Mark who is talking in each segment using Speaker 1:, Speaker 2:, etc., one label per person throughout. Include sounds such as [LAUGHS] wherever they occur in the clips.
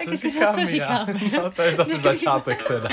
Speaker 1: Tak
Speaker 2: Co
Speaker 1: jako,
Speaker 2: říkám
Speaker 1: co
Speaker 2: já?
Speaker 1: říkáme? [LAUGHS]
Speaker 2: No, to je zase [LAUGHS] začátek teda.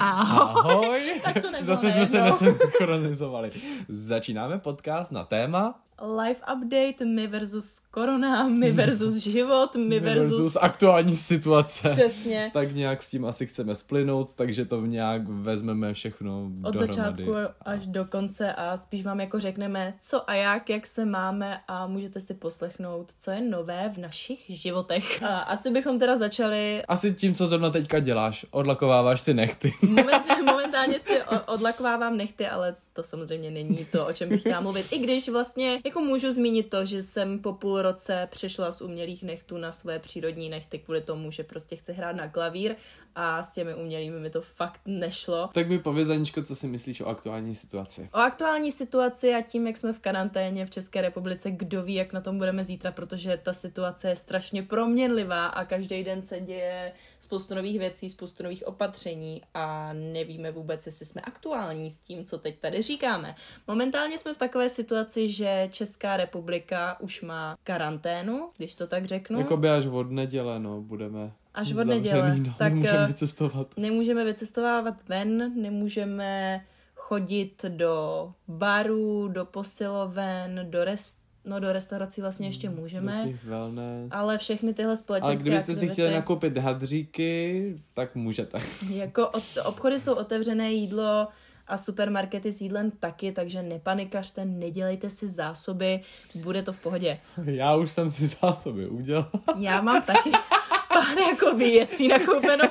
Speaker 1: Ahoj.
Speaker 2: Ahoj.
Speaker 1: Tak to
Speaker 2: Zase jsme se nesynchronizovali. Začínáme podcast na téma
Speaker 1: Live update, my versus korona, my versus život, my versus...
Speaker 2: aktuální situace.
Speaker 1: Přesně. [LAUGHS]
Speaker 2: Tak nějak s tím asi chceme splynout, takže to nějak vezmeme všechno
Speaker 1: Od
Speaker 2: dohromady.
Speaker 1: začátku až do konce a spíš vám jako řekneme, co a jak, jak se máme a můžete si poslechnout, co je nové v našich životech. A asi bychom teda začali
Speaker 2: Asi tím, co zrovna teďka děláš, odlakováváš si nechty.
Speaker 1: Moment, [LAUGHS] momentálně si odlakovávám nechty, ale to samozřejmě není to, o čem bych chtěla mluvit. I když vlastně jako můžu zmínit to, že jsem po půl roce přešla z umělých nechtů na své přírodní nechty kvůli tomu, že prostě chci hrát na klavír a s těmi umělými mi to fakt nešlo.
Speaker 2: Tak mi pověz, Aničko, co si myslíš o aktuální situaci.
Speaker 1: O aktuální situaci a tím, jak jsme v karanténě v České republice, kdo ví, jak na tom budeme zítra, protože ta situace je strašně proměnlivá a každý den se děje spoustu nových věcí, spoustu nových opatření a nevíme vůbec, jestli jsme aktuální s tím, co teď tady říkáme. Momentálně jsme v takové situaci, že Česká republika už má karanténu, když to tak řeknu.
Speaker 2: Jakoby až od neděle, no, budeme
Speaker 1: Až od neděle.
Speaker 2: No,
Speaker 1: Tak,
Speaker 2: nemůžeme
Speaker 1: eh,
Speaker 2: vycestovat.
Speaker 1: Nemůžeme vycestovávat ven, nemůžeme chodit do barů, do posiloven, do rest, no do restaurací vlastně ještě můžeme,
Speaker 2: těch wellness.
Speaker 1: ale všechny tyhle společenské
Speaker 2: Ale kdybyste si
Speaker 1: aktivity,
Speaker 2: chtěli nakoupit hadříky, tak můžete. [LAUGHS]
Speaker 1: jako od, obchody jsou otevřené jídlo a supermarkety s jídlem taky, takže nepanikařte, nedělejte si zásoby, bude to v pohodě.
Speaker 2: Já už jsem si [LAUGHS] zásoby udělal.
Speaker 1: Já mám taky [LAUGHS] pár jako věcí nakoupeno,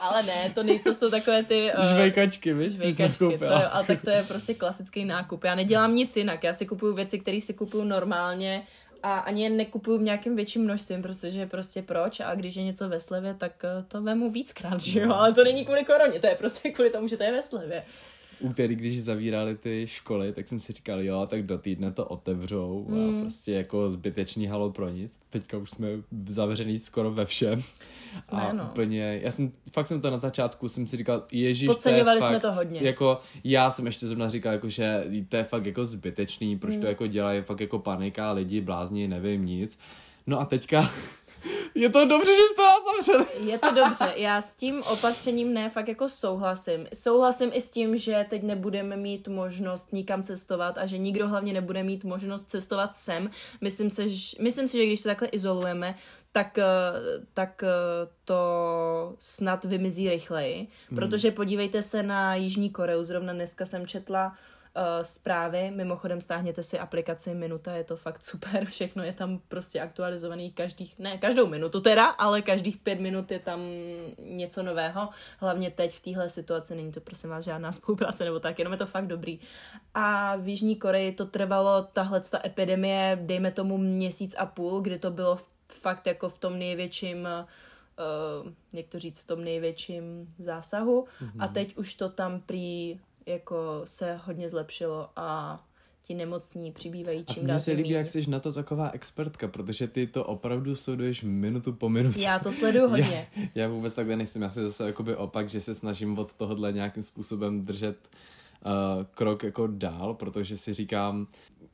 Speaker 1: ale ne, to, nej, to jsou takové ty... eh,
Speaker 2: Žvejkačky, víš,
Speaker 1: Žvejkačky, to jo, ale tak to je prostě klasický nákup. Já nedělám nic jinak, já si kupuju věci, které si kupuju normálně a ani je nekupuju v nějakém větším množství, protože prostě proč? A když je něco ve slevě, tak eh, to vemu víckrát, že jo, ale to není kvůli koroně, to je prostě kvůli tomu, že to je ve slevě.
Speaker 2: Úterý, když zavírali ty školy, tak jsem si říkal, jo, tak do týdne to otevřou a
Speaker 1: Mm.
Speaker 2: prostě jako zbytečný halo pro nic. Teďka už jsme zavřený skoro ve všem.
Speaker 1: Jsme,
Speaker 2: a
Speaker 1: no.
Speaker 2: úplně, já jsem, fakt jsem to na začátku, jsem si říkal, ježíš,
Speaker 1: Podceňovali
Speaker 2: to je
Speaker 1: jsme
Speaker 2: fakt,
Speaker 1: to hodně.
Speaker 2: Jako, já jsem ještě zrovna říkal, jako, že to je fakt jako zbytečný, proč
Speaker 1: Mm.
Speaker 2: to jako dělají, fakt jako panika, lidi blázni, nevím nic. No a teďka, je to dobře, že jste nás zavřeli.
Speaker 1: Je to dobře, já s tím opatřením ne, fakt jako souhlasím. Souhlasím i s tím, že teď nebudeme mít možnost nikam cestovat a že nikdo hlavně nebude mít možnost cestovat sem. Myslím, se, že, myslím si, že když se takhle izolujeme, tak, eh, tak eh, to snad vymizí rychleji. Protože podívejte se na Jižní Koreu, zrovna dneska jsem četla uh, zprávy, mimochodem stáhněte si aplikaci Minuta, je to fakt super, [LAUGHS] všechno je tam prostě aktualizovaný každých, ne každou minutu teda, ale každých pět minut je tam něco nového, hlavně teď v téhle situaci, není to prosím vás žádná [LAUGHS] spolupráce nebo tak, jenom je to fakt dobrý. A v Jižní Koreji to trvalo, tahle ta epidemie, dejme tomu měsíc a půl, kdy to bylo fakt jako v tom největším uh, jak to říct, v tom největším zásahu. A teď už to tam prý jako se hodně zlepšilo a ti nemocní přibývají čím
Speaker 2: mně
Speaker 1: dál
Speaker 2: se
Speaker 1: tím
Speaker 2: líbí,
Speaker 1: míň.
Speaker 2: jak jsi na to taková expertka, protože ty to opravdu sleduješ minutu po minutě.
Speaker 1: Já to sleduju [LAUGHS] hodně.
Speaker 2: Já, já vůbec takhle nejsem, já si zase jakoby opak, že se snažím od tohohle nějakým způsobem držet uh, krok jako dál, protože si říkám,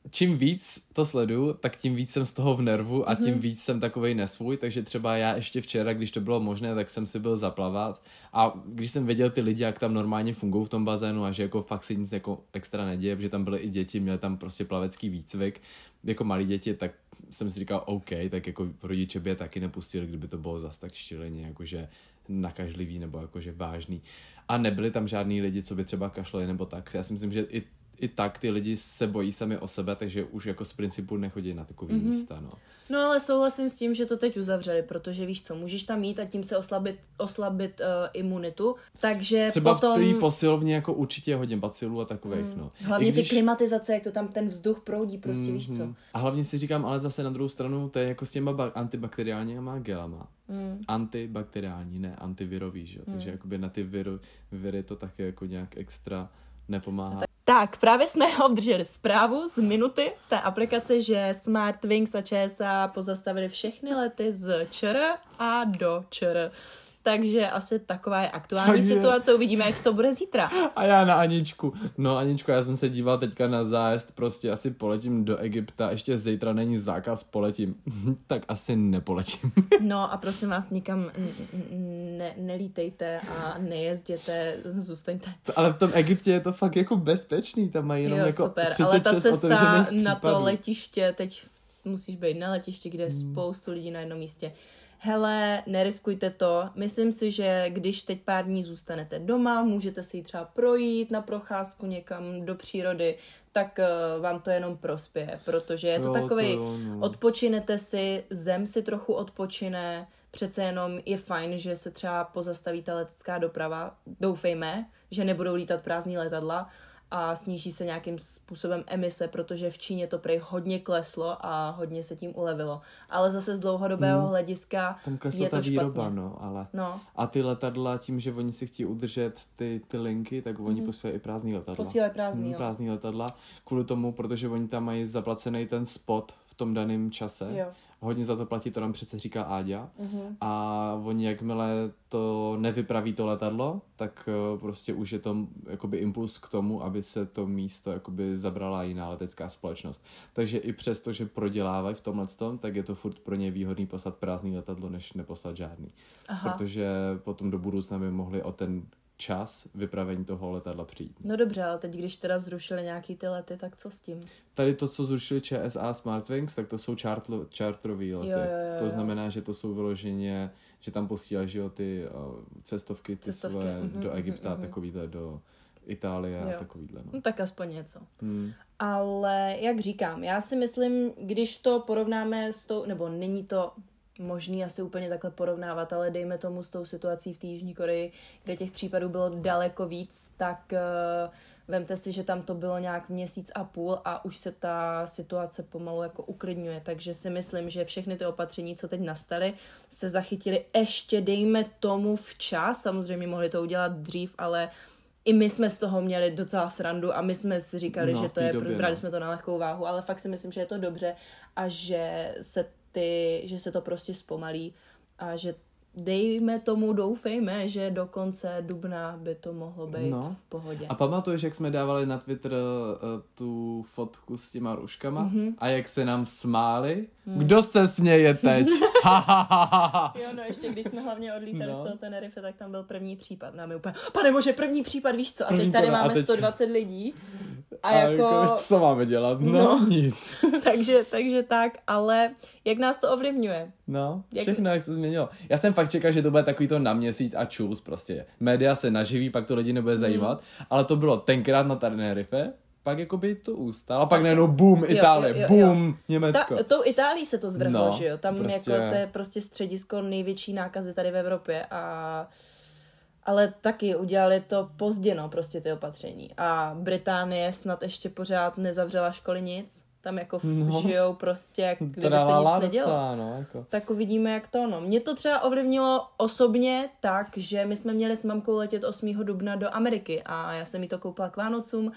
Speaker 2: čím víc to sleduju, tak tím víc jsem z toho v nervu a tím
Speaker 1: Mhm.
Speaker 2: víc jsem takovej nesvůj, takže třeba já ještě včera, když to bylo možné, tak jsem si byl zaplavat a když jsem viděl ty lidi, jak tam normálně fungují v tom bazénu a že jako fakt si nic jako extra neděje, protože tam byly i děti, měli tam prostě plavecký výcvik, jako malí děti, tak jsem si říkal, OK, tak jako rodiče by je taky nepustili, kdyby to bylo zas tak šíleně, jakože nakažlivý nebo jakože vážný. A nebyli tam žádní lidi, co by třeba kašlali nebo tak. Já si myslím, že i, i tak ty lidi se bojí sami o sebe, takže už jako z principu nechodí na takový mm-hmm. místa, no.
Speaker 1: No ale souhlasím s tím, že to teď uzavřeli, protože víš co, můžeš tam mít a tím se oslabit, oslabit uh, imunitu, takže
Speaker 2: Třeba
Speaker 1: potom...
Speaker 2: v té posilovně jako určitě je hodně bacilů a takových, mm. no.
Speaker 1: Hlavně
Speaker 2: I
Speaker 1: ty klimatizace, jak to tam ten vzduch proudí, prostě víš co.
Speaker 2: Mhm. A hlavně si říkám, ale zase na druhou stranu, to je jako s těma ba- antibakteriálníma gelama.
Speaker 1: Mm.
Speaker 2: Antibakteriální, ne antivirový, že jo? Takže jakoby na ty viru, viry to taky jako nějak extra nepomáhá.
Speaker 1: Tak, právě jsme [LAUGHS] obdrželi zprávu z minuty té aplikace, že Smartwings a ČSA pozastavili všechny lety z ČR a do ČR. Takže asi taková je aktuální
Speaker 2: Takže-
Speaker 1: situace, uvidíme, jak to bude zítra.
Speaker 2: A já na Aničku. No Aničko, já jsem se díval teďka na zájezd, prostě asi poletím do Egypta, ještě zítra není zákaz, poletím. [LAUGHS] tak asi nepoletím. [LAUGHS]
Speaker 1: No a prosím vás, nikam ne, nelítejte a nejezděte, zůstaňte.
Speaker 2: Ale v tom Egyptě je to fakt jako bezpečný, tam mají jenom
Speaker 1: jo,
Speaker 2: jako
Speaker 1: super,
Speaker 2: 36
Speaker 1: ale ta cesta na to letiště, teď musíš být na letišti, kde je
Speaker 2: Hmm.
Speaker 1: spoustu lidí na jednom místě. Hele, neriskujte to. Myslím si, že když teď pár dní zůstanete doma, můžete si ji třeba projít na procházku někam do přírody, tak uh, vám to jenom prospěje, protože je to
Speaker 2: Jo,
Speaker 1: takový,
Speaker 2: to jo, no.
Speaker 1: odpočinete si, zem si trochu odpočine, přece jenom je fajn, že se třeba pozastaví ta letecká doprava, doufejme, že nebudou lítat prázdný letadla a sníží se nějakým způsobem emise, protože v Číně to prej hodně kleslo a hodně se tím ulevilo. Ale zase z dlouhodobého
Speaker 2: Hmm.
Speaker 1: hlediska
Speaker 2: Tam klesla
Speaker 1: je
Speaker 2: ta
Speaker 1: to
Speaker 2: výroba,
Speaker 1: špatně.
Speaker 2: no, ale...
Speaker 1: No,
Speaker 2: A ty letadla, tím, že oni si chtějí udržet ty, ty linky, tak oni posílají i prázdný letadla.
Speaker 1: Posílají prázdný,
Speaker 2: Hmm,
Speaker 1: jo.
Speaker 2: prázdný letadla, kvůli tomu, protože oni tam mají zaplacený ten spot tom daném čase.
Speaker 1: Jo.
Speaker 2: Hodně za to platí, to nám přece říká Áďa.
Speaker 1: Mhm.
Speaker 2: A oni, jakmile to nevypraví to letadlo, tak eh, prostě už je to jakoby impuls k tomu, aby se to místo jakoby zabrala jiná letecká společnost. Takže i přesto, že prodělávají v tomhle tom, tak je to furt pro ně výhodný poslat prázdný letadlo, než neposlat žádný.
Speaker 1: Aha.
Speaker 2: Protože potom do budoucna by mohli o ten čas vypravení toho letadla přijít.
Speaker 1: No dobře, ale teď když teda zrušili nějaký ty lety, tak co s tím?
Speaker 2: Tady to, co zrušili ČSA Smartwings, tak to jsou chartlo, lety.
Speaker 1: Jo, jo, jo,
Speaker 2: to
Speaker 1: jo.
Speaker 2: znamená, že to jsou vyloženě, že tam posílají že jo, ty uh, cestovky, ty
Speaker 1: Cestovky,
Speaker 2: své
Speaker 1: mhm,
Speaker 2: do
Speaker 1: mhm,
Speaker 2: Egypta,
Speaker 1: mhm.
Speaker 2: takovýhle do Itálie
Speaker 1: Jo.
Speaker 2: a takovýhle. No.
Speaker 1: No tak aspoň něco.
Speaker 2: Hmm.
Speaker 1: Ale jak říkám, já si myslím, když to porovnáme s tou, nebo není to možný asi úplně takhle porovnávat, ale dejme tomu s tou situací v té Jižní Koreji, kde těch případů bylo daleko víc, tak uh, vemte si, že tam to bylo nějak měsíc a půl a už se ta situace pomalu jako uklidňuje, takže si myslím, že všechny ty opatření, co teď nastaly, se zachytily ještě, dejme tomu včas, samozřejmě mohli to udělat dřív, ale i my jsme z toho měli docela srandu a my jsme si říkali,
Speaker 2: No,
Speaker 1: že to je,
Speaker 2: době,
Speaker 1: brali
Speaker 2: no.
Speaker 1: jsme to na lehkou váhu, ale fakt si myslím, že je to dobře a že se ty, že se to prostě zpomalí a že dejme tomu, doufejme, že do konce dubna by to mohlo být
Speaker 2: No.
Speaker 1: v pohodě.
Speaker 2: A pamatuješ, jak jsme dávali na Twitter uh, tu fotku s těma ruškama
Speaker 1: Mhm.
Speaker 2: mm-hmm. a jak se nám smáli? Kdo se směje teď? [LAUGHS] Ha, ha, ha, ha, ha.
Speaker 1: Jo, no ještě když jsme hlavně odlítali
Speaker 2: No.
Speaker 1: z toho Tenerife, tak tam byl první případ. Nám je úplně, pane bože, první případ, víš co? A teď tady máme
Speaker 2: teď-
Speaker 1: 120 lidí. A,
Speaker 2: A
Speaker 1: jako,
Speaker 2: co máme dělat? No,
Speaker 1: No.
Speaker 2: nic. [LAUGHS]
Speaker 1: takže, takže tak, ale jak nás to ovlivňuje?
Speaker 2: No,
Speaker 1: Jak-
Speaker 2: všechno jak se změnilo. Já jsem fakt čekal, že to bude takový to na měsíc a čus prostě. Média se naživí, pak to lidi nebude
Speaker 1: Mhm.
Speaker 2: zajímat, ale to bylo tenkrát na Tenerife, pak jakoby to ustál a pak najednou boom, Itálie,
Speaker 1: jo, jo, jo.
Speaker 2: boom, Německo.
Speaker 1: Ta, tou Itálií se to zdrhlo,
Speaker 2: No,
Speaker 1: že jo? Tam
Speaker 2: prostě-
Speaker 1: prostě... jako to je prostě středisko největší nákazy tady v Evropě a ale taky udělali to pozdě, no, prostě ty opatření. A Británie snad ještě pořád nezavřela školy nic. Tam jako
Speaker 2: No.
Speaker 1: žijou prostě, jak kdyby se nic nedělo.
Speaker 2: docela, no, jako.
Speaker 1: Tak uvidíme, jak to no. Mě to třeba ovlivnilo osobně tak, že my jsme měli s mamkou letět 8. dubna do Ameriky a já jsem jí to koupila k Vánocům.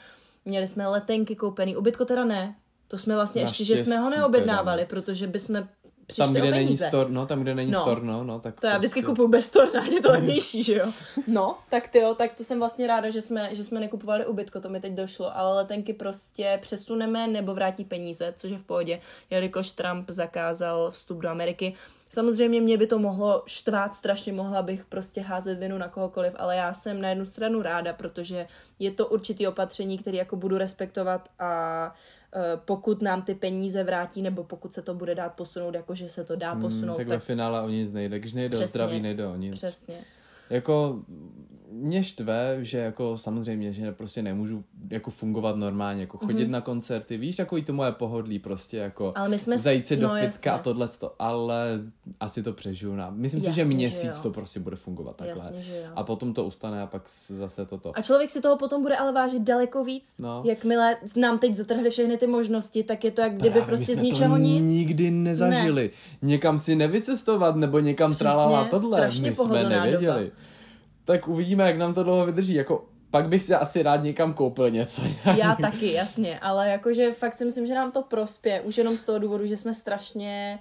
Speaker 1: Měli jsme letenky koupený, ubytko teda ne. To jsme vlastně ještě, že jsme ho
Speaker 2: Naštěstí
Speaker 1: neobjednávali,
Speaker 2: teda.
Speaker 1: protože bychom přišli
Speaker 2: Tam, kde
Speaker 1: o
Speaker 2: není
Speaker 1: peníze.
Speaker 2: stor, no, tam, kde není
Speaker 1: No.
Speaker 2: storno, no, tak
Speaker 1: To já vždycky
Speaker 2: prostě-
Speaker 1: kupuju bez torna, je to [LAUGHS] levnější, že jo? No, tak ty jo, tak to jsem vlastně ráda, že jsme, že jsme nekupovali ubytko, to mi teď došlo, ale letenky prostě přesuneme nebo vrátí peníze, což je v pohodě, jelikož Trump zakázal vstup do Ameriky. Samozřejmě mě by to mohlo štvát strašně, mohla bych prostě házet vinu na kohokoliv, ale já jsem na jednu stranu ráda, protože je to určitý opatření, který jako budu respektovat a eh, pokud nám ty peníze vrátí, nebo pokud se to bude dát posunout, jakože se to dá
Speaker 2: Hmm,
Speaker 1: posunout,
Speaker 2: tak
Speaker 1: tak,
Speaker 2: ve finále o nic nejde. Když nejde o
Speaker 1: Přesně.
Speaker 2: zdraví, nejde o nic.
Speaker 1: přesně.
Speaker 2: Jako mě štve, že jako samozřejmě, že prostě nemůžu jako fungovat normálně, jako chodit
Speaker 1: Mhm.
Speaker 2: na koncerty, víš, takový to moje pohodlí prostě jako
Speaker 1: Ale my jsme
Speaker 2: zajít si do
Speaker 1: no,
Speaker 2: fitka
Speaker 1: jasně.
Speaker 2: a tohleto, ale asi to přežiju. Na... Myslím si,
Speaker 1: Jasně,
Speaker 2: že
Speaker 1: že
Speaker 2: měsíc
Speaker 1: jo.
Speaker 2: to prostě bude fungovat takhle.
Speaker 1: Jasně, že jo.
Speaker 2: A potom to ustane a pak zase toto.
Speaker 1: A člověk si toho potom bude ale vážit daleko víc.
Speaker 2: No.
Speaker 1: Jakmile nám teď zatrhli všechny ty možnosti, tak je to jak kdyby
Speaker 2: Právě,
Speaker 1: prostě z ničeho
Speaker 2: to
Speaker 1: nic.
Speaker 2: nikdy nezažili. Někam si nevycestovat nebo někam
Speaker 1: Přesně,
Speaker 2: tralala tohle. My jsme nevěděli.
Speaker 1: doba.
Speaker 2: Tak uvidíme, jak nám to dlouho vydrží. Jako, pak bych si asi rád někam koupil něco. [LAUGHS]
Speaker 1: Já taky, jasně, ale jakože fakt si myslím, že nám to prospě, už jenom z toho důvodu, že jsme strašně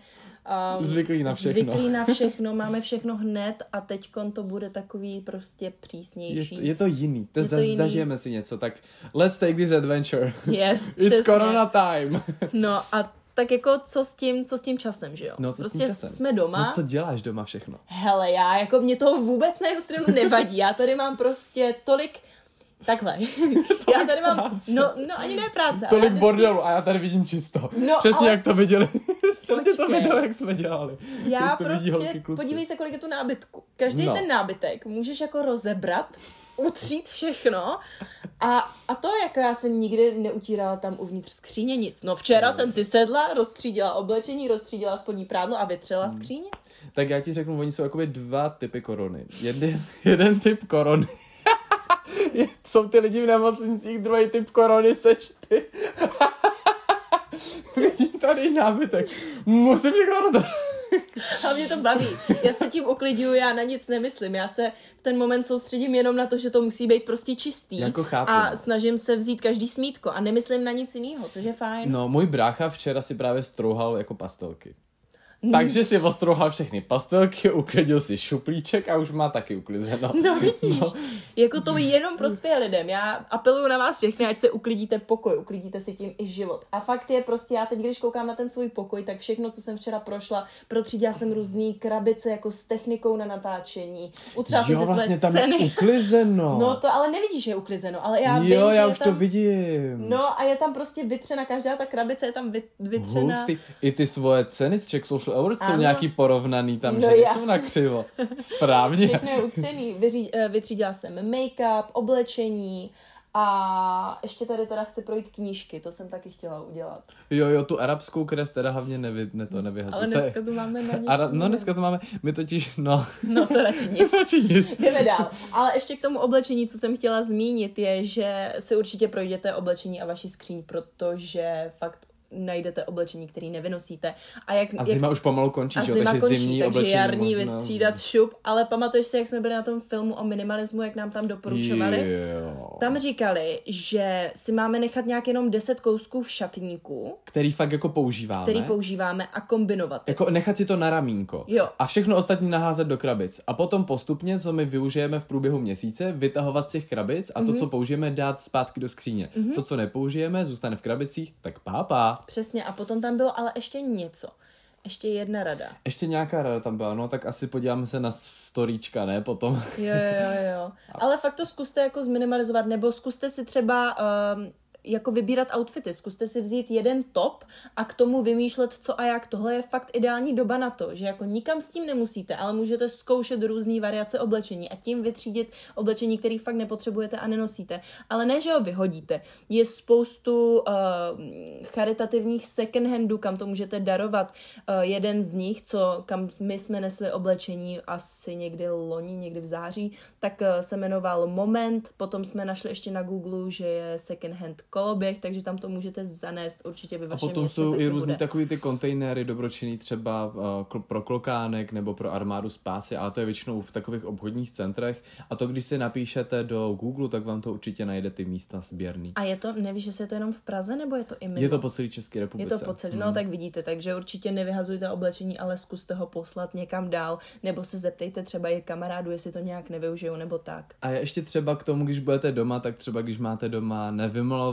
Speaker 1: Um,
Speaker 2: Zvyklí na všechno.
Speaker 1: Zvyklí na [LAUGHS] všechno, máme všechno hned a teď to bude takový prostě přísnější.
Speaker 2: Je, je to jiný, to,
Speaker 1: Je to
Speaker 2: za,
Speaker 1: jiný.
Speaker 2: zažijeme si něco, tak let's take this adventure.
Speaker 1: Yes, [LAUGHS]
Speaker 2: It's
Speaker 1: přesně.
Speaker 2: corona time.
Speaker 1: No a tak jako co s tím, co s tím časem, že jo?
Speaker 2: No, co s
Speaker 1: prostě
Speaker 2: tím časem?
Speaker 1: jsme doma.
Speaker 2: No co děláš doma všechno?
Speaker 1: Hele, já jako mě toho vůbec na jednu stranu nevadí. Já tady mám prostě tolik Takhle. [LAUGHS] já tady mám,
Speaker 2: práce.
Speaker 1: no, no ani ne práce. ale
Speaker 2: Tolik
Speaker 1: vždycky-
Speaker 2: bordelu a já tady vidím čisto.
Speaker 1: No,
Speaker 2: Přesně
Speaker 1: ale-
Speaker 2: jak to viděli. [LAUGHS] Přesně to video, jak jsme dělali.
Speaker 1: Já
Speaker 2: Jak to holky,
Speaker 1: prostě,
Speaker 2: kluci.
Speaker 1: podívej se, kolik je tu nábytku. Každý
Speaker 2: No.
Speaker 1: ten nábytek můžeš jako rozebrat, utřít všechno a, a to jako já jsem nikdy neutírala tam uvnitř skříně nic. No včera jsem si sedla, rozstřídila oblečení, rozstřídila spodní prádlo a vytřela
Speaker 2: Hmm.
Speaker 1: skříně.
Speaker 2: Tak já ti řeknu, oni jsou jakoby dva typy korony. Jeden, jeden typ korony. [LAUGHS] Jsou ty lidi v nemocnicích, druhý typ korony seš ty. [LAUGHS] Vidím tady nábytek. Musím všechno rozhodnout. [LAUGHS]
Speaker 1: A mě to baví. Já se tím uklidňuju, já na nic nemyslím. Já se v ten moment soustředím jenom na to, že to musí být prostě čistý.
Speaker 2: Jako chápu,
Speaker 1: A snažím se vzít každý smítko a nemyslím na nic jiného, což je fajn.
Speaker 2: No, můj brácha včera si právě strouhal jako pastelky. [LAUGHS] Takže si ostrouhal všechny pastelky, uklidil si šuplíček a už má taky uklizeno. [LAUGHS]
Speaker 1: No vidíš, no. jako to jenom prospěje lidem. Já apeluju na vás všechny, ať se uklidíte pokoj, uklidíte si tím i život. A fakt je prostě, já teď, když koukám na ten svůj pokoj, tak všechno, co jsem včera prošla, protřídila jsem různý krabice jako s technikou na natáčení. Utřela jsem si
Speaker 2: vlastně
Speaker 1: své
Speaker 2: tam je
Speaker 1: ceny.
Speaker 2: uklizeno. [LAUGHS]
Speaker 1: No to ale nevidíš, že je uklizeno, ale já vím,
Speaker 2: jo,
Speaker 1: že
Speaker 2: já
Speaker 1: je
Speaker 2: už
Speaker 1: tam...
Speaker 2: to vidím.
Speaker 1: No a je tam prostě vytřena, každá ta krabice je tam vy, vytřena.
Speaker 2: Hustý. I ty svoje ceny z Czech Social Awards jsou
Speaker 1: Ano.
Speaker 2: nějaký porovnaný tam,
Speaker 1: No
Speaker 2: že nejsou
Speaker 1: jasně.
Speaker 2: na křivo. [LAUGHS] Správně.
Speaker 1: Všechno je utřený. Vyří, eh, vytřídila jsem make-up, oblečení a ještě tady teda chci projít knížky, to jsem taky chtěla udělat.
Speaker 2: Jo, jo, tu arabskou krev teda hlavně nevy, ne to nevyhazuj.
Speaker 1: Ale
Speaker 2: To je-
Speaker 1: dneska to máme na
Speaker 2: Ara, no dneska to máme, my totiž, no, [LAUGHS]
Speaker 1: No to radši nic. [LAUGHS]
Speaker 2: radši nic.
Speaker 1: Jdeme dál. Ale ještě k tomu oblečení, co jsem chtěla zmínit, je, že si určitě projděte oblečení a vaši skříň, protože fakt najdete oblečení, který nevynosíte. A, jak,
Speaker 2: A
Speaker 1: jak
Speaker 2: zima už pomalu končí,
Speaker 1: a
Speaker 2: že
Speaker 1: zima
Speaker 2: takže
Speaker 1: končí,
Speaker 2: zimní
Speaker 1: takže
Speaker 2: oblečení
Speaker 1: jarní
Speaker 2: možná-
Speaker 1: vystřídat šup. Ale pamatuješ si, jak jsme byli na tom filmu o minimalismu, jak nám tam doporučovali?
Speaker 2: Jo.
Speaker 1: Tam říkali, že si máme nechat nějak jenom 10 kousků v šatníku,
Speaker 2: Který fakt jako používáme.
Speaker 1: který používáme a kombinovat.
Speaker 2: Jako nechat si to na ramínko.
Speaker 1: Jo.
Speaker 2: A všechno ostatní naházet do krabic. A potom postupně, co my využijeme v průběhu měsíce, vytahovat z těch krabic a to,
Speaker 1: Mhm.
Speaker 2: co použijeme, dát zpátky do skříně. To, co nepoužijeme, zůstane v krabicích, tak pápa.
Speaker 1: Přesně, a potom tam bylo ale ještě něco. Ještě jedna rada.
Speaker 2: Ještě nějaká rada tam byla, no tak asi podíváme se na storíčka, ne, potom.
Speaker 1: Jo, jo, jo, jo. [LAUGHS] Ale fakt to zkuste jako zminimalizovat, nebo zkuste si třeba um, jako vybírat outfity. Zkuste si vzít jeden top a k tomu vymýšlet co a jak. Tohle je fakt ideální doba na to, že jako nikam s tím nemusíte, ale můžete zkoušet různé variace oblečení a tím vytřídit oblečení, který fakt nepotřebujete a nenosíte. Ale ne, že ho vyhodíte. Je spoustu uh, charitativních second handů, kam to můžete darovat. Uh, jeden z nich, co kam my jsme nesli oblečení asi někdy loni, někdy v září, tak uh, se jmenoval Moment. Potom jsme našli ještě na Google, že je second hand koloběh, takže tam to můžete zanést určitě ve
Speaker 2: A
Speaker 1: vašem
Speaker 2: potom
Speaker 1: městě
Speaker 2: jsou i různý
Speaker 1: bude.
Speaker 2: takový ty kontejnery dobročinný třeba uh, kl- pro klokánek nebo pro armádu spásy, ale to je většinou v takových obchodních centrech. A to, když si napíšete do Google, tak vám to určitě najde ty místa sběrný.
Speaker 1: A je to, nevíš, že se to jenom v Praze, nebo je to i mimo?
Speaker 2: Je to po celé České
Speaker 1: Je
Speaker 2: republice.
Speaker 1: to po celé, no tak vidíte, takže určitě nevyhazujte oblečení, ale zkuste ho poslat někam dál, nebo se zeptejte třeba i kamarádu, jestli to nějak nevyužijou, nebo tak.
Speaker 2: A ještě třeba k tomu, když budete doma, tak třeba když máte doma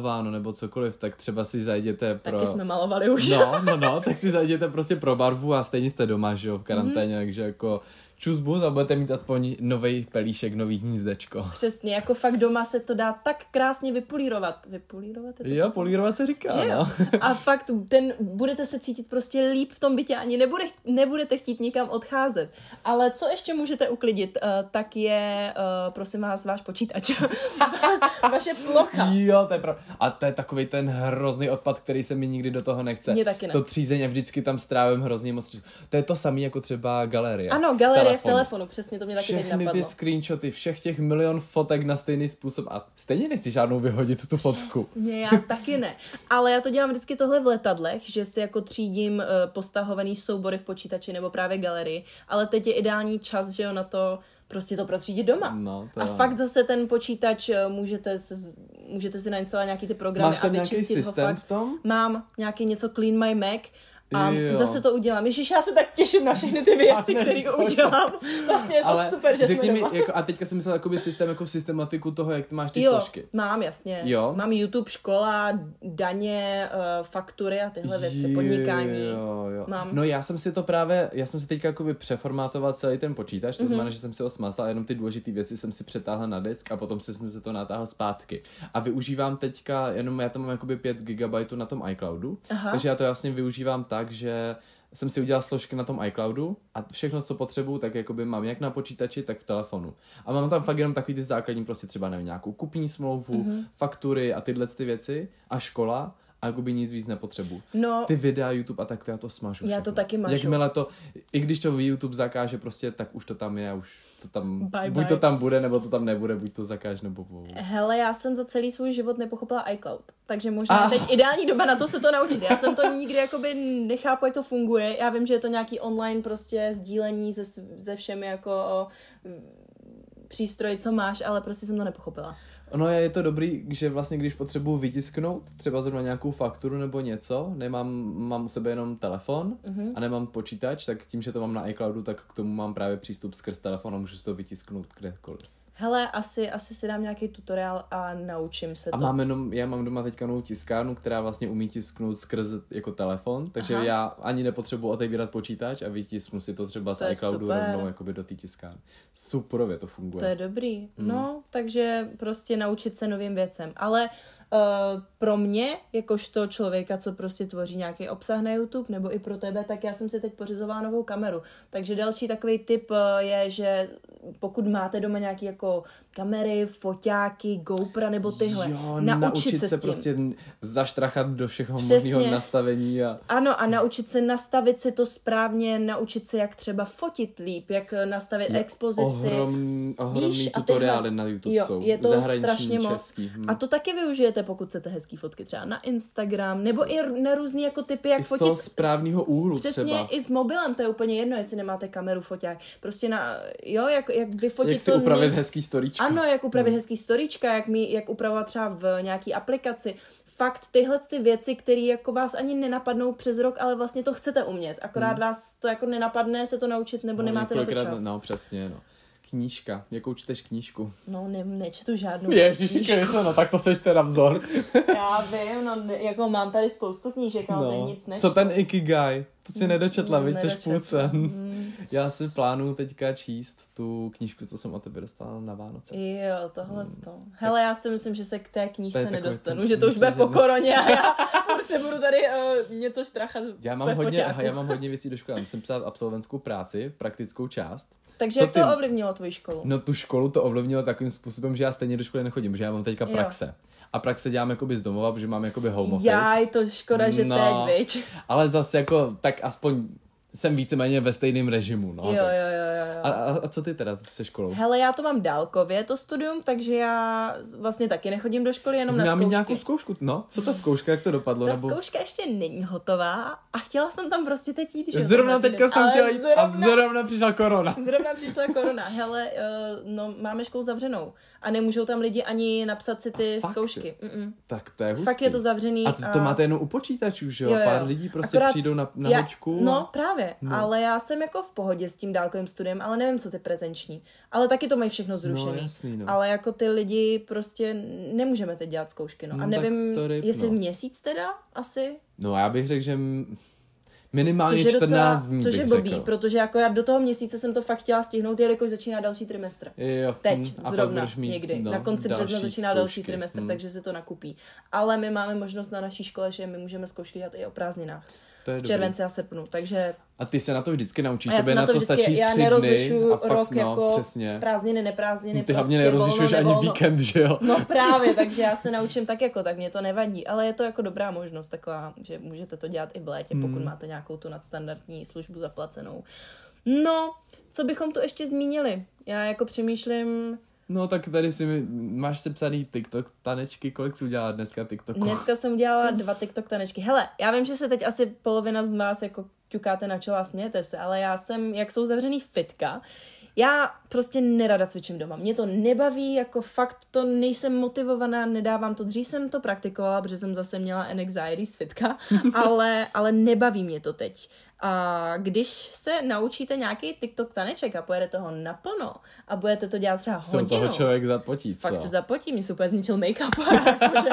Speaker 2: nevymalováno nebo cokoliv, tak třeba si zajděte pro...
Speaker 1: Taky jsme malovali už.
Speaker 2: No, no, no, tak si zajděte prostě pro barvu a stejně jste doma, že jo, v karanténě, mm. takže jako čus bus a budete mít aspoň nový pelíšek, nový hnízdečko.
Speaker 1: Přesně, jako fakt doma se to dá tak krásně vypolírovat. Vypolírovat? Je to
Speaker 2: Jo,
Speaker 1: slovo?
Speaker 2: polírovat se říká,
Speaker 1: Že jo?
Speaker 2: no. [LAUGHS]
Speaker 1: A fakt ten, budete se cítit prostě líp v tom bytě, ani nebude, nebudete chtít nikam odcházet. Ale co ještě můžete uklidit, uh, tak je, uh, prosím vás, váš počítač. [LAUGHS] Vaše plocha.
Speaker 2: Jo, to je pravda. A to je takový ten hrozný odpad, který se mi nikdy do toho nechce.
Speaker 1: Mně taky ne.
Speaker 2: To třízení a vždycky tam strávím hrozně moc. To je to samé jako třeba galerie.
Speaker 1: Ano, galerie v telefonu, přesně to mě taky teď
Speaker 2: Všechny
Speaker 1: napadlo.
Speaker 2: ty screenshoty, všech těch milion fotek na stejný způsob a stejně nechci žádnou vyhodit tu fotku.
Speaker 1: Přesně, já taky ne. Ale já to dělám vždycky tohle v letadlech, že si jako třídím uh, postahovaný soubory v počítači nebo právě galerii, ale teď je ideální čas, že jo, na to prostě to protřídit doma.
Speaker 2: No, to
Speaker 1: A
Speaker 2: jo.
Speaker 1: fakt zase ten počítač eh, můžete, se, z- můžete si nainstalovat nějaký ty programy
Speaker 2: Máš tam
Speaker 1: a
Speaker 2: nějaký
Speaker 1: vyčistit ho
Speaker 2: systém
Speaker 1: fakt.
Speaker 2: v tom?
Speaker 1: Mám nějaký něco Clean My Mac A
Speaker 2: Jo.
Speaker 1: zase to udělám. Ježiš, já se tak těším na všechny ty věci, které udělám. Vlastně je to
Speaker 2: Ale
Speaker 1: super, že
Speaker 2: řekni
Speaker 1: jsme
Speaker 2: mi,
Speaker 1: doma.
Speaker 2: jako, a teďka jsem myslel jakoby systém, jako systematiku toho, jak ty máš ty
Speaker 1: Jo,
Speaker 2: složky.
Speaker 1: mám, jasně.
Speaker 2: Jo?
Speaker 1: Mám YouTube, škola, daně, eh, faktury a tyhle věci, podnikání.
Speaker 2: Jo, jo.
Speaker 1: Mám.
Speaker 2: No já jsem si to právě, já jsem si teďka jakoby přeformátoval celý ten počítač, to
Speaker 1: Mhm.
Speaker 2: znamená, že jsem si ho smazal a jenom ty důležité věci jsem si přetáhl na disk a potom si jsem se to natáhl zpátky. A využívám teďka, jenom já tam mám jakoby 5 GB na tom iCloudu,
Speaker 1: Aha.
Speaker 2: takže já to jasně využívám tak, že jsem si udělal složky na tom iCloudu a všechno, co potřebuju, tak jakoby mám jak na počítači, tak v telefonu. A mám tam fakt jenom takový ty základní, prostě třeba nevím, nějakou kupní smlouvu,
Speaker 1: Mhm.
Speaker 2: mm-hmm. faktury a tyhle ty věci a škola a jakoby nic víc nepotřebuju.
Speaker 1: No,
Speaker 2: Ty videa, YouTube a tak to já to smažu.
Speaker 1: Já to taky mažu.
Speaker 2: Jakmile to, i když to YouTube zakáže prostě, tak už to tam je, už to tam,
Speaker 1: Bye,
Speaker 2: buď
Speaker 1: bye.
Speaker 2: to tam bude, nebo to tam nebude, buď to zakáže, nebo bo.
Speaker 1: hele, já jsem za celý svůj život nepochopila iCloud. Takže možná
Speaker 2: Ah.
Speaker 1: teď ideální doba na to se to naučit. Já jsem to nikdy jakoby nechápu, jak to funguje. Já vím, že je to nějaký online prostě sdílení se, se všemi jako o, přístroji, co máš, ale prostě jsem to nepochopila.
Speaker 2: Ono je to dobrý, že vlastně když potřebuji vytisknout třeba zrovna nějakou fakturu nebo něco, nemám, mám u sebe jenom telefon mm-hmm. a nemám počítač, tak tím, že to mám na iCloudu, tak k tomu mám právě přístup skrz telefon a můžu si to vytisknout kdekoliv.
Speaker 1: Hele, asi, asi si dám nějaký tutoriál a naučím se
Speaker 2: A
Speaker 1: to.
Speaker 2: mám jenom, já mám doma teďka novou tiskárnu, která vlastně umí tisknout skrz jako telefon, takže
Speaker 1: Aha.
Speaker 2: Já ani nepotřebuji otevírat počítač a vytisknu si to třeba z
Speaker 1: To je
Speaker 2: iCloudu
Speaker 1: super.
Speaker 2: rovnou jakoby do té tiskárny. Superově to funguje.
Speaker 1: To je dobrý.
Speaker 2: Mm.
Speaker 1: No, takže prostě naučit se novým věcem. Ale uh, pro mě, jakožto člověka, co prostě tvoří nějaký obsah na YouTube, nebo i pro tebe, tak já jsem si teď pořizovala novou kameru. Takže další takový tip uh, je, že pokud máte doma nějaký jako kamery, foťáky, GoPro nebo tyhle,
Speaker 2: Jo,
Speaker 1: naučit, se, s tím.
Speaker 2: prostě zaštrachat do všeho možného nastavení a
Speaker 1: Ano, a naučit se nastavit si to správně, naučit se, jak třeba fotit líp, jak nastavit expozici.
Speaker 2: ohromný, ohromný
Speaker 1: Víš,
Speaker 2: tutoriály
Speaker 1: tyhle-
Speaker 2: na YouTube
Speaker 1: jo,
Speaker 2: jsou.
Speaker 1: je to strašně moc.
Speaker 2: český. Hm.
Speaker 1: A to taky využijete, pokud chcete hezký fotky třeba na Instagram, nebo i na různý jako typy, jak
Speaker 2: I z toho
Speaker 1: fotit
Speaker 2: správného úhlu
Speaker 1: Přesně
Speaker 2: třeba.
Speaker 1: i s mobilem, to je úplně jedno, jestli nemáte kameru, foťák. Prostě na, jo, jak, jak vyfotit
Speaker 2: Jak si
Speaker 1: to
Speaker 2: upravit
Speaker 1: nej-
Speaker 2: hezký storíčko.
Speaker 1: Ano, jak upravit
Speaker 2: Hmm.
Speaker 1: hezký storíčka, jak, mi, jak upravovat třeba v nějaký aplikaci. Fakt tyhle ty věci, které jako vás ani nenapadnou přes rok, ale vlastně to chcete umět. Akorát
Speaker 2: Hmm.
Speaker 1: vás to jako nenapadne se to naučit, nebo nemáte na to čas.
Speaker 2: No, přesně, no. Knížka. Jakou čteš knížku?
Speaker 1: No, ne, nečtu žádnou
Speaker 2: Ježiši
Speaker 1: knížku.
Speaker 2: No tak to seš teda vzor. [LAUGHS]
Speaker 1: Já vím, no, ne, jako mám tady spoustu knížek, ale no. nic nečtu.
Speaker 2: Co ten Ikigai? To si nedočetla,
Speaker 1: Mm,
Speaker 2: víc seš
Speaker 1: nedočetla.
Speaker 2: půlce.
Speaker 1: Mm.
Speaker 2: Já si plánuju teďka číst tu knížku, co jsem od tebe dostala na Vánoce.
Speaker 1: Jo, tohle to. Hele, já si myslím, že se k té
Speaker 2: Hmm.
Speaker 1: Knížce nedostanu,
Speaker 2: ten-
Speaker 1: že to už bude po koroně a já [LAUGHS] furt se budu tady uh, něco štrachat
Speaker 2: Já mám, hodně, aha, já mám hodně věcí do školy. Já musím psát absolventskou práci, praktickou část.
Speaker 1: Takže
Speaker 2: Co
Speaker 1: jak to ovlivnilo tvoji školu?
Speaker 2: No tu školu to ovlivnilo takovým způsobem, že já stejně do školy nechodím, protože já mám teďka
Speaker 1: Jo.
Speaker 2: praxe. A praxe dělám jakoby z domova, protože mám jakoby home office.
Speaker 1: Jaj, to škoda, že
Speaker 2: No.
Speaker 1: teď, viď?
Speaker 2: Ale zase jako, tak aspoň jsem víceméně ve stejném režimu, no.
Speaker 1: jo,
Speaker 2: tak.
Speaker 1: jo, jo, jo.
Speaker 2: A, a, a co ty teda se školou?
Speaker 1: Hele, já to mám dálkově, to studium, takže já vlastně taky nechodím do školy, jenom na
Speaker 2: Znám
Speaker 1: zkoušky.
Speaker 2: nějakou zkoušku, no? Co ta zkouška, jak to dopadlo?
Speaker 1: Ta
Speaker 2: nebo...
Speaker 1: zkouška ještě není hotová a chtěla jsem tam prostě teď jít, že
Speaker 2: Zrovna
Speaker 1: na
Speaker 2: teďka jsem chtěla jít
Speaker 1: zrovna,
Speaker 2: a zrovna přišla korona.
Speaker 1: Zrovna přišla korona. Hele, uh, no, máme školu zavřenou a nemůžou tam lidi ani napsat si ty
Speaker 2: Fakt?
Speaker 1: zkoušky. Mm-mm.
Speaker 2: Tak to je hustý.
Speaker 1: Fakt je to zavřený.
Speaker 2: A to, to máte jenom u počítačů, že jo?
Speaker 1: Jo, jo.
Speaker 2: Pár lidí prostě
Speaker 1: Akorát
Speaker 2: přijdou na, na
Speaker 1: já,
Speaker 2: hoďku.
Speaker 1: No
Speaker 2: a...
Speaker 1: právě,
Speaker 2: No.
Speaker 1: ale já jsem jako v pohodě s tím dálkovým studiem, ale nevím, co ty prezenční. Ale taky to mají všechno zrušený.
Speaker 2: No, jasný, no.
Speaker 1: Ale jako ty lidi prostě nemůžeme teď dělat zkoušky, no.
Speaker 2: No,
Speaker 1: A
Speaker 2: tak
Speaker 1: nevím,
Speaker 2: ryb,
Speaker 1: jestli
Speaker 2: no.
Speaker 1: měsíc teda asi.
Speaker 2: No já bych řekl, že minimálně
Speaker 1: Což je
Speaker 2: 14
Speaker 1: docela,
Speaker 2: dní
Speaker 1: což je blbý,
Speaker 2: řekl.
Speaker 1: protože jako já do toho měsíce jsem to fakt chtěla stihnout, jelikož začíná další trimestr.
Speaker 2: Jo,
Speaker 1: Teď,
Speaker 2: hm, a
Speaker 1: zrovna,
Speaker 2: mít,
Speaker 1: někdy.
Speaker 2: no,
Speaker 1: na konci března
Speaker 2: další
Speaker 1: začíná další
Speaker 2: zkoušky.
Speaker 1: trimestr,
Speaker 2: Hm,
Speaker 1: takže se to nakupí. Ale my máme možnost na naší škole, že my můžeme zkoušky dělat i o prázdninách.
Speaker 2: To je
Speaker 1: V
Speaker 2: dobrý.
Speaker 1: červenci a srpnu, takže
Speaker 2: A ty se na to vždycky naučíš, tebe
Speaker 1: na to vždycky,
Speaker 2: stačí
Speaker 1: já
Speaker 2: tři dny a
Speaker 1: rok
Speaker 2: no,
Speaker 1: jako
Speaker 2: přesně.
Speaker 1: prázdniny, neprázdniny,
Speaker 2: Ty hlavně
Speaker 1: prostě
Speaker 2: nerozlišuješ
Speaker 1: volno,
Speaker 2: ani víkend, že jo?
Speaker 1: No [LAUGHS] právě, takže já se naučím tak jako tak, mě to nevadí, ale je to jako dobrá možnost taková, že můžete to dělat i v létě, pokud
Speaker 2: Hmm.
Speaker 1: máte nějakou tu nadstandardní službu zaplacenou. No, co bychom tu ještě zmínili? Já jako přemýšlím,
Speaker 2: No tak tady si mi, máš sepsaný TikTok tanečky, kolik jsi udělala dneska TikToku?
Speaker 1: dneska jsem udělala [LAUGHS] dva TikTok tanečky. Hele, já vím, že se teď asi polovina z vás jako ťukáte na čelo a smějete se, ale já jsem, jak jsou zavřený fitka, já prostě nerada cvičím doma. Mě to nebaví, jako fakt to nejsem motivovaná, nedávám to. Dřív jsem to praktikovala, protože jsem zase měla anxiety z fitka, [LAUGHS] ale, ale nebaví mě to teď. A když se naučíte nějaký TikTok taneček a pojedete ho naplno a budete to dělat třeba
Speaker 2: Se
Speaker 1: hodinu,
Speaker 2: toho člověk zapotí, co?
Speaker 1: fakt se zapotí, mě úplně zničil make-up. [LAUGHS] jakože,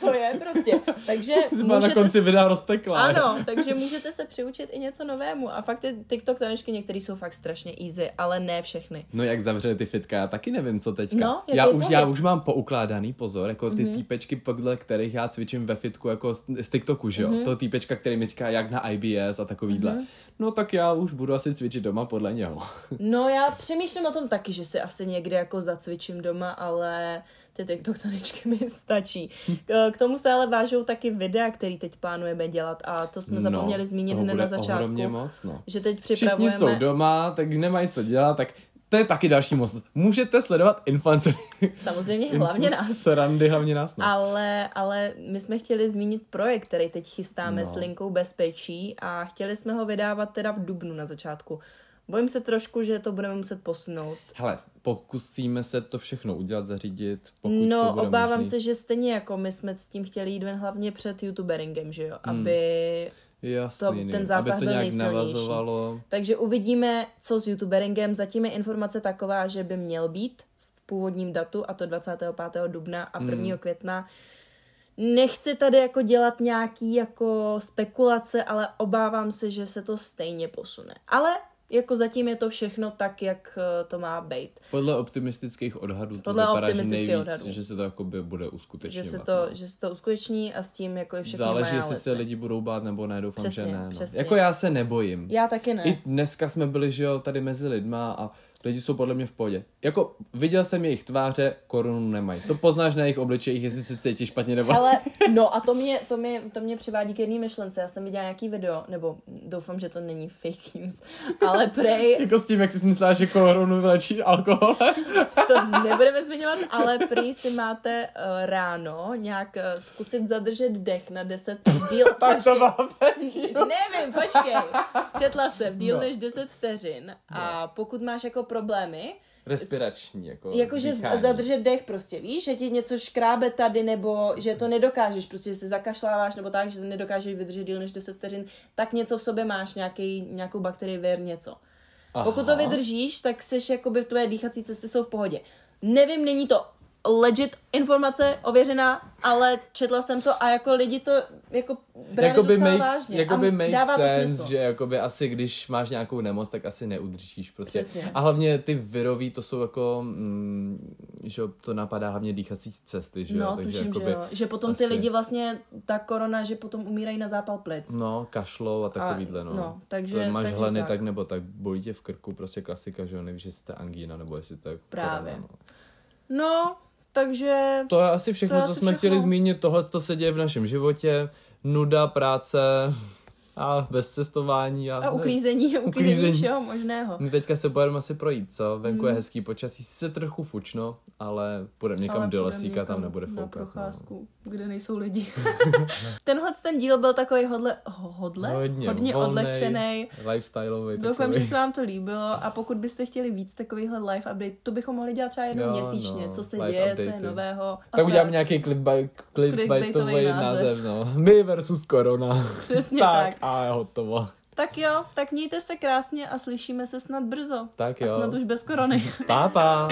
Speaker 1: to je prostě. Takže [LAUGHS]
Speaker 2: Jsi byla na
Speaker 1: můžete
Speaker 2: konci videa roztekla.
Speaker 1: ano, takže můžete se přiučit i něco novému. A fakt ty TikTok tanečky některé jsou fakt strašně easy, ale ne všechny.
Speaker 2: No jak zavřeli ty fitka, já taky nevím, co teďka.
Speaker 1: No, jaký
Speaker 2: já, už, já už mám poukládaný pozor, jako ty
Speaker 1: Mhm.
Speaker 2: mm-hmm. týpečky, podle kterých já cvičím ve fitku jako z, z TikToku, že jo?
Speaker 1: Mhm.
Speaker 2: Mm-hmm. To týpečka, který mi říká jak na IBS a takovýhle. Mm-hmm. No tak já už budu asi cvičit doma podle něho. [LAUGHS]
Speaker 1: No já přemýšlím o tom taky, že si asi někde jako zacvičím doma, ale ty TikTok tanečky [LAUGHS] mi stačí. K- tomu se ale vážou taky videa, který teď plánujeme dělat a to jsme zapomněli zmínit
Speaker 2: No, toho
Speaker 1: hned na začátku.
Speaker 2: moc, no.
Speaker 1: Že teď
Speaker 2: Všichni
Speaker 1: připravujeme...
Speaker 2: jsou doma, tak nemají co dělat, tak to je taky další možnost. Můžete sledovat influencery.
Speaker 1: Samozřejmě [LAUGHS] hlavně nás.
Speaker 2: Srandy, hlavně nás. No.
Speaker 1: Ale, ale my jsme chtěli zmínit projekt, který teď chystáme
Speaker 2: No.
Speaker 1: s linkou bezpečí a chtěli jsme ho vydávat teda v Dubnu na začátku. Bojím se trošku, že to budeme muset posunout.
Speaker 2: Hele, pokusíme se to všechno udělat, zařídit, pokud
Speaker 1: no,
Speaker 2: to bude
Speaker 1: obávám
Speaker 2: možný.
Speaker 1: se, že stejně jako my jsme s tím chtěli jít ven hlavně před youtuberingem, že jo?
Speaker 2: Hmm. Jasný,
Speaker 1: to- ten zásah
Speaker 2: aby to
Speaker 1: byl
Speaker 2: nějak navazovalo.
Speaker 1: Takže uvidíme, co s youtuberingem. Zatím je informace taková, že by měl být v původním datu, a to 25. dubna a 1.
Speaker 2: Hmm.
Speaker 1: května. Nechci tady jako dělat nějaký jako spekulace, ale obávám se, že se to stejně posune. Ale jako zatím je to všechno tak, jak eh, to má být.
Speaker 2: Podle optimistických odhadů to
Speaker 1: Podle
Speaker 2: vypadá, že nejvíc,
Speaker 1: odhadů.
Speaker 2: že se to jakoby bude
Speaker 1: Že
Speaker 2: uskutečňovat.
Speaker 1: se, to,
Speaker 2: no.
Speaker 1: že se to uskuteční a s tím jako je všechno
Speaker 2: Záleží, jestli se lidi budou bát nebo ne, doufám,
Speaker 1: Přesně,
Speaker 2: že ne. No.
Speaker 1: přesně.
Speaker 2: Jako já se nebojím.
Speaker 1: Já taky ne.
Speaker 2: I dneska jsme byli, že jo, tady mezi lidma a lidi jsou podle mě v pohodě. Jako viděl jsem jejich tváře, korunu nemají. To poznáš na jejich obličejích, jestli se cítí špatně nebo...
Speaker 1: Ale, [LAUGHS] no a to mě, to, mě, to mě přivádí k jedné myšlence. Já jsem viděla nějaký video, nebo doufám, že to není fake news, ale prej, [LAUGHS]
Speaker 2: Jako s tím, jak jsi myslela, že korunu vylečí alkoholem. [LAUGHS]
Speaker 1: to nebudeme zmiňovat, ale prý si máte uh, ráno nějak uh, zkusit zadržet dech na 10 díl.
Speaker 2: tak to má
Speaker 1: Nevím, počkej. Četla jsem díl
Speaker 2: No.
Speaker 1: než 10 vteřin a pokud máš jako problémy,
Speaker 2: Respirační, jako
Speaker 1: Jakože zadržet dech prostě, víš, že ti něco škrábe tady, nebo že to nedokážeš, prostě se zakašláváš, nebo tak, že to nedokážeš vydržet díl než 10 vteřin, tak něco v sobě máš, nějaký, nějakou bakterii, věr, něco.
Speaker 2: Aha.
Speaker 1: Pokud to vydržíš, tak seš, jakoby tvoje dýchací cesty jsou v pohodě. Nevím, není to legit informace ověřená, ale četla jsem to a jako lidi to jako brali
Speaker 2: Jakoby
Speaker 1: docela
Speaker 2: makes,
Speaker 1: vážně.
Speaker 2: jakoby
Speaker 1: a
Speaker 2: makes
Speaker 1: dává to
Speaker 2: sense,
Speaker 1: smysl.
Speaker 2: že jakoby asi když máš nějakou nemoc, tak asi neudržíš prostě.
Speaker 1: Přesně.
Speaker 2: A hlavně ty virový, to jsou jako, mm, že to napadá hlavně dýchací cesty, že jo.
Speaker 1: No,
Speaker 2: takže
Speaker 1: tuším,
Speaker 2: jakoby,
Speaker 1: že jo. Že potom ty
Speaker 2: asi-
Speaker 1: lidi vlastně, ta korona, že potom umírají na zápal plic.
Speaker 2: No, kašlou a takovýhle, no.
Speaker 1: no, takže-
Speaker 2: to máš
Speaker 1: takže
Speaker 2: hleny
Speaker 1: tak.
Speaker 2: tak. nebo tak, bolí tě v krku, prostě klasika, že jo, nevíš, jestli to je angína, nebo jestli to je
Speaker 1: Právě.
Speaker 2: Korona, no.
Speaker 1: No, takže
Speaker 2: To je asi všechno,
Speaker 1: To je
Speaker 2: co
Speaker 1: asi
Speaker 2: jsme
Speaker 1: všechno.
Speaker 2: chtěli zmínit. Tohle to se děje v našem životě. Nuda, práce a bez cestování. A,
Speaker 1: a uklízení, uklízení,
Speaker 2: Uklízení.
Speaker 1: všeho možného.
Speaker 2: My teďka se pojedeme asi projít, co? Venku
Speaker 1: Mm.
Speaker 2: je hezký počasí, sice trochu fučno, ale půjdeme někam
Speaker 1: Ale
Speaker 2: do lesíka, tam nebude
Speaker 1: Na
Speaker 2: foukat. No.
Speaker 1: procházku, kde nejsou lidi. [LAUGHS] Tenhle ten díl byl takový hodle, ho- hodle?
Speaker 2: Hodně,
Speaker 1: hodně
Speaker 2: volnej,
Speaker 1: odlehčený.
Speaker 2: Lifestyleový.
Speaker 1: Doufám, že se vám to líbilo a pokud byste chtěli víc takovýchhle live update, to bychom mohli dělat třeba jednou
Speaker 2: Jo,
Speaker 1: měsíčně,
Speaker 2: no,
Speaker 1: co se děje, co je
Speaker 2: updaty.
Speaker 1: nového.
Speaker 2: Tak udělám nějaký clickbait,
Speaker 1: Clickbaitový
Speaker 2: clickbaitový
Speaker 1: název.
Speaker 2: název, no. My versus korona.
Speaker 1: Přesně [LAUGHS]
Speaker 2: tak.
Speaker 1: tak.
Speaker 2: A je hotovo.
Speaker 1: Tak jo, tak mějte se krásně a slyšíme se snad brzo.
Speaker 2: Tak
Speaker 1: A
Speaker 2: jo.
Speaker 1: snad už bez korony.
Speaker 2: Táta.